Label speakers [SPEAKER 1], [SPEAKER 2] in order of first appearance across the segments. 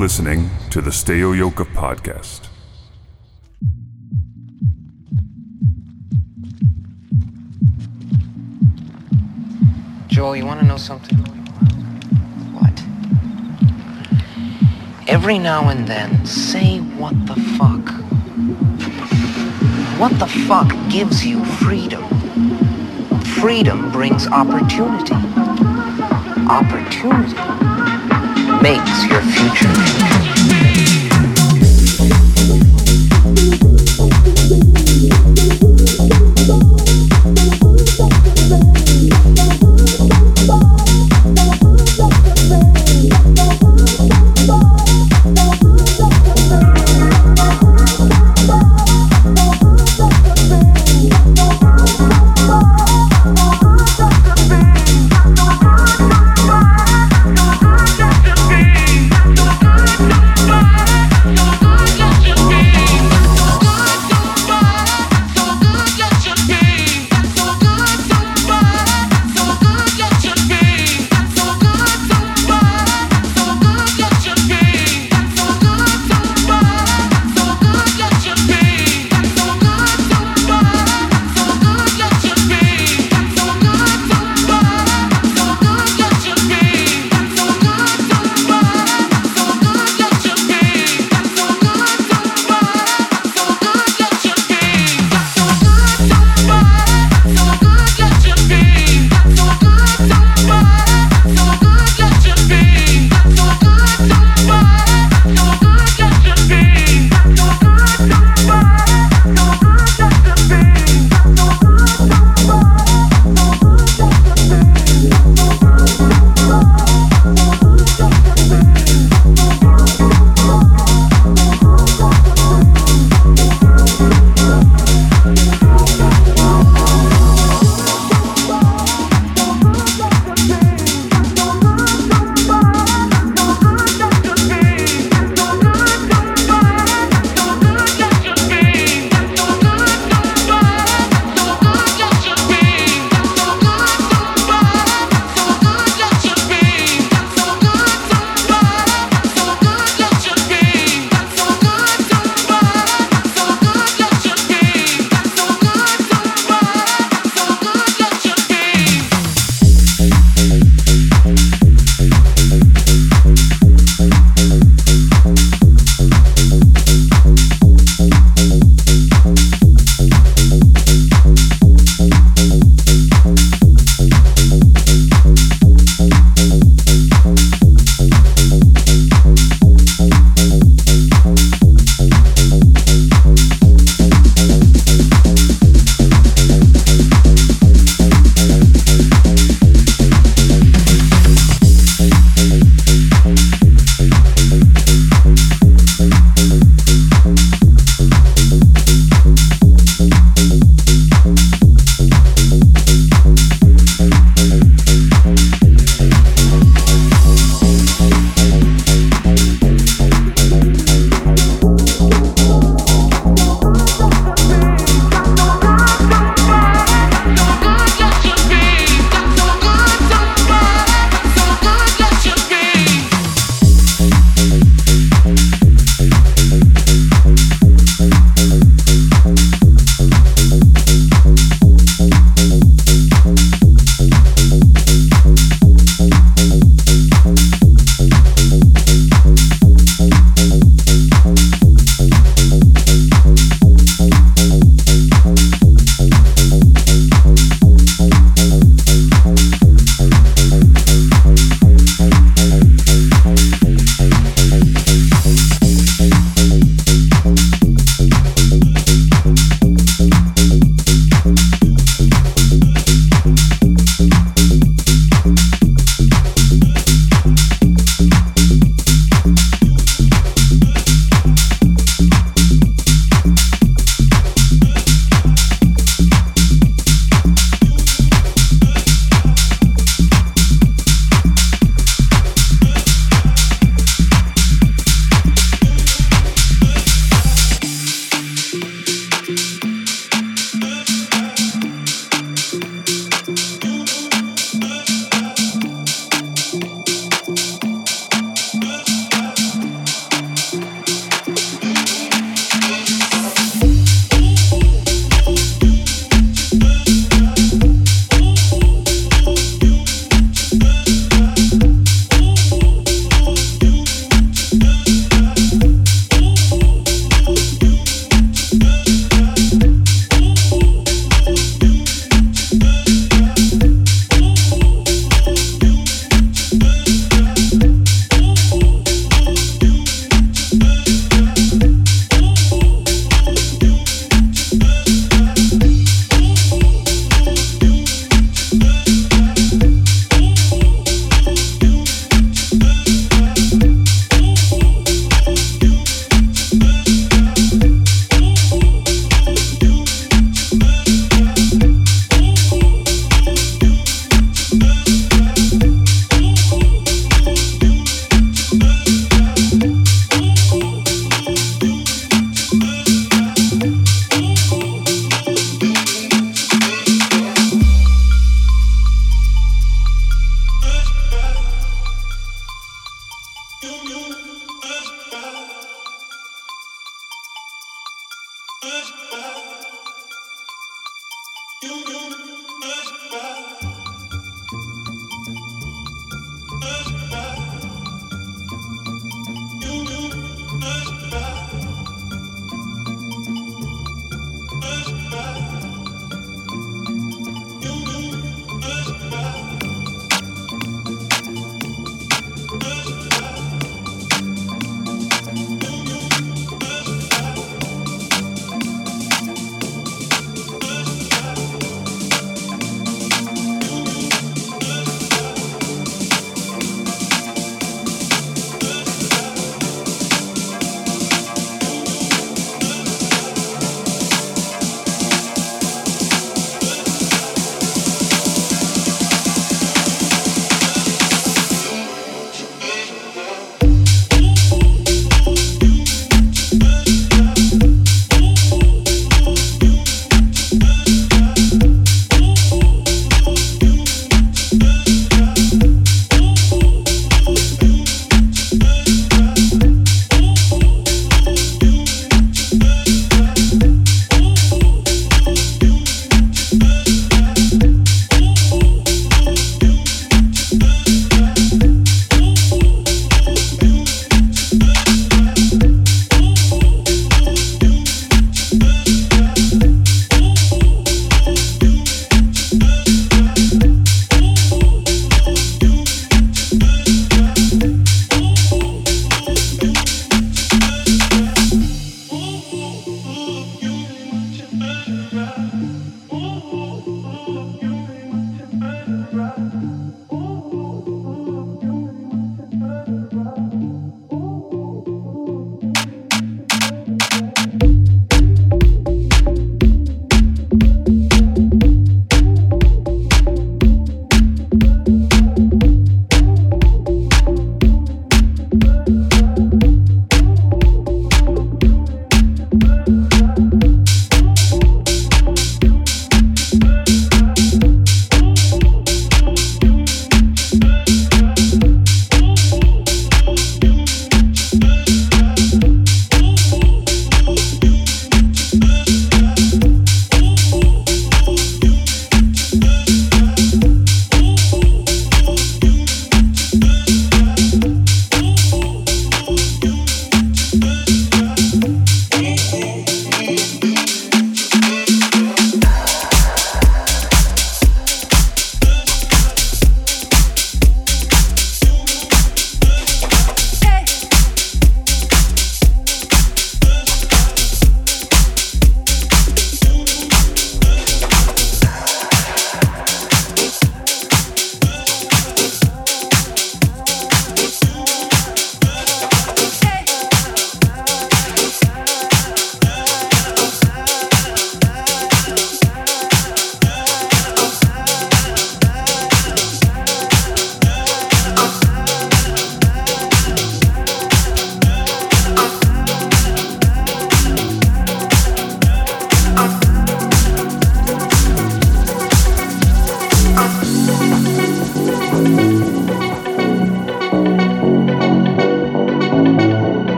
[SPEAKER 1] Listening to the Stereoyoka Podcast.
[SPEAKER 2] Joel, you want to know something? What? Every now and then, say what the fuck. What the fuck gives you freedom? Freedom brings opportunity. Opportunity makes your future.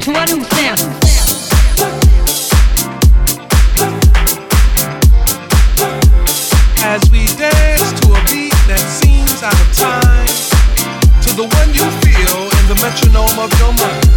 [SPEAKER 3] to a new sound. As we dance to a beat that seems out of time, to the one you feel in the metronome of your mind.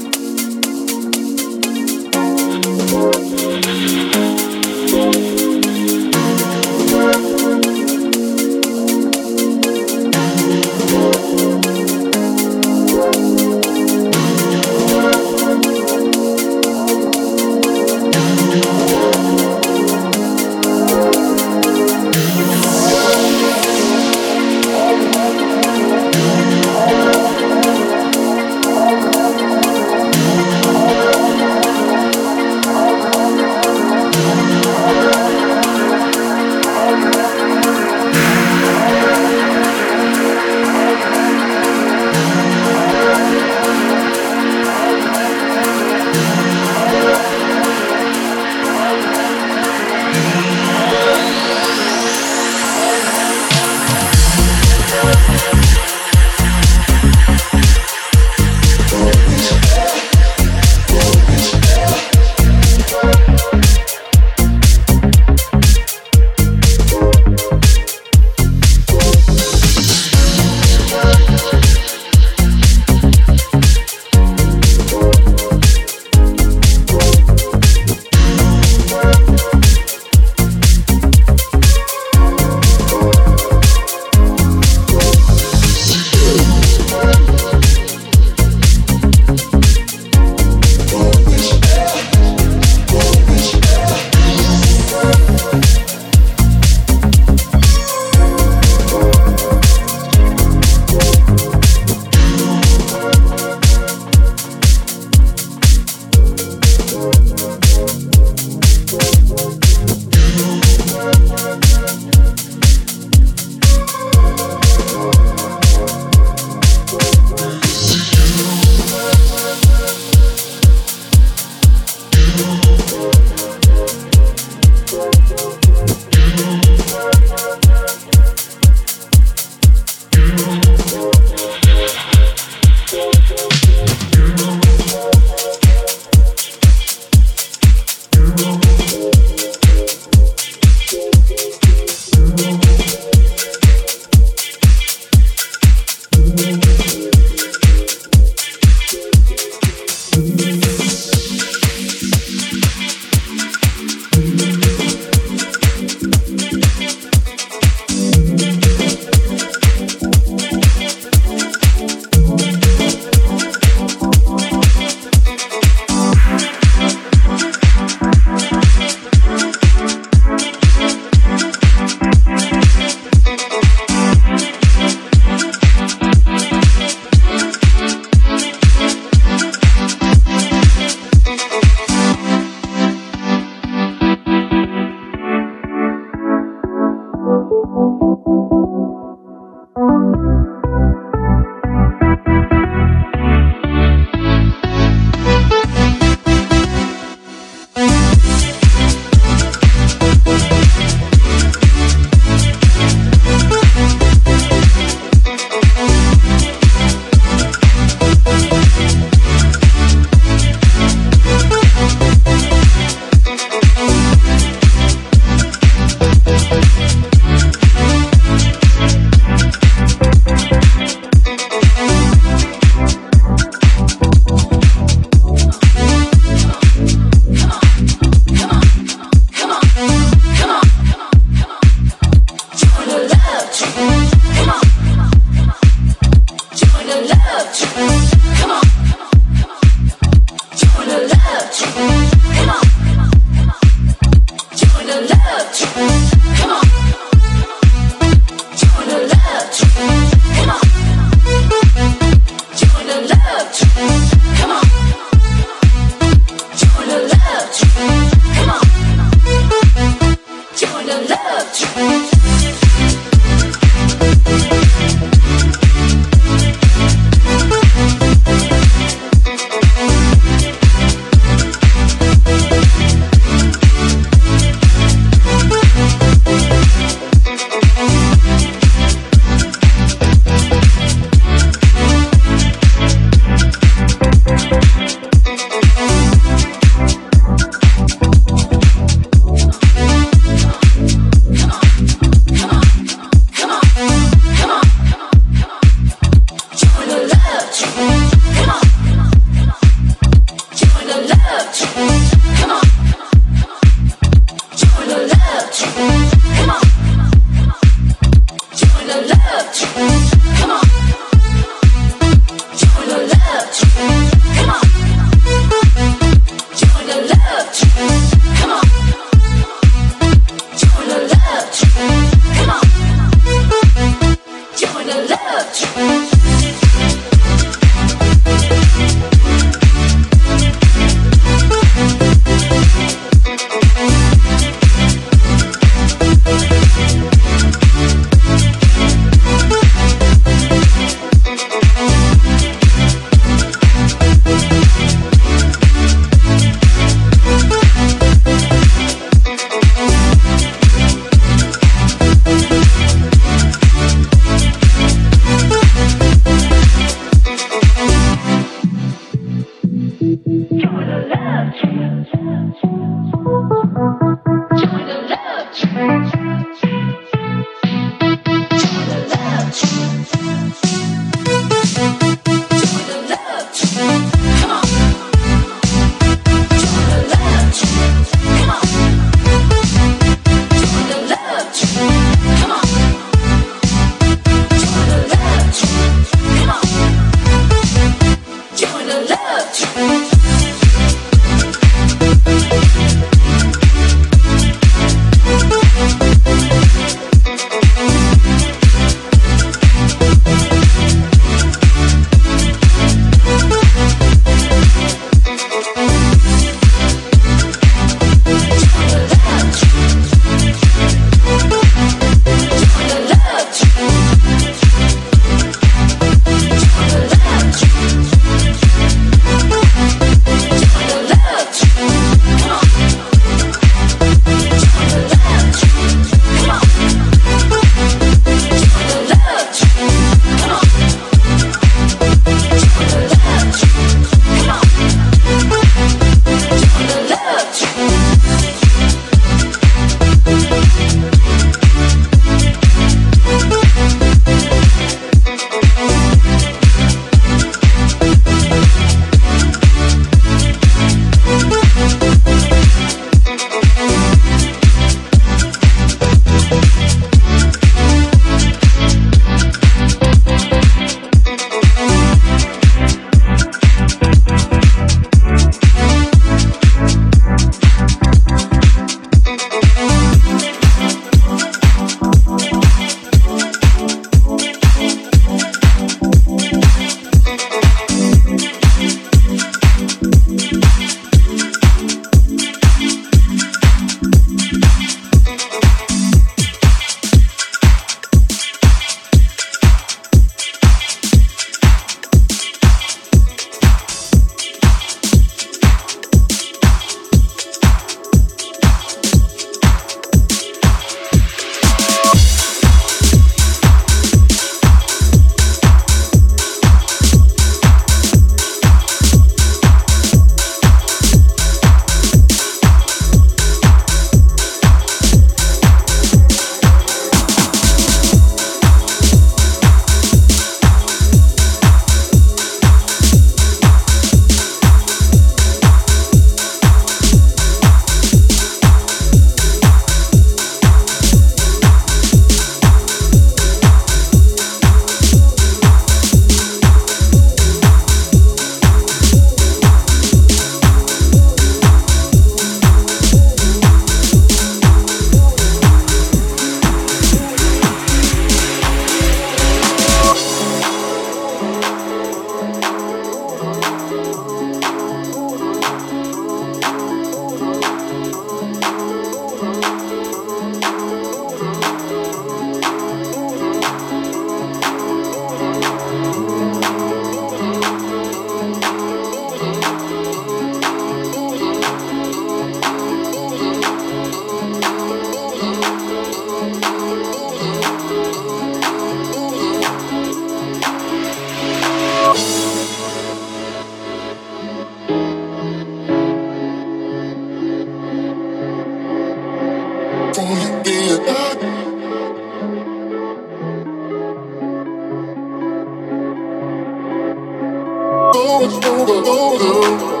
[SPEAKER 3] over, over, over.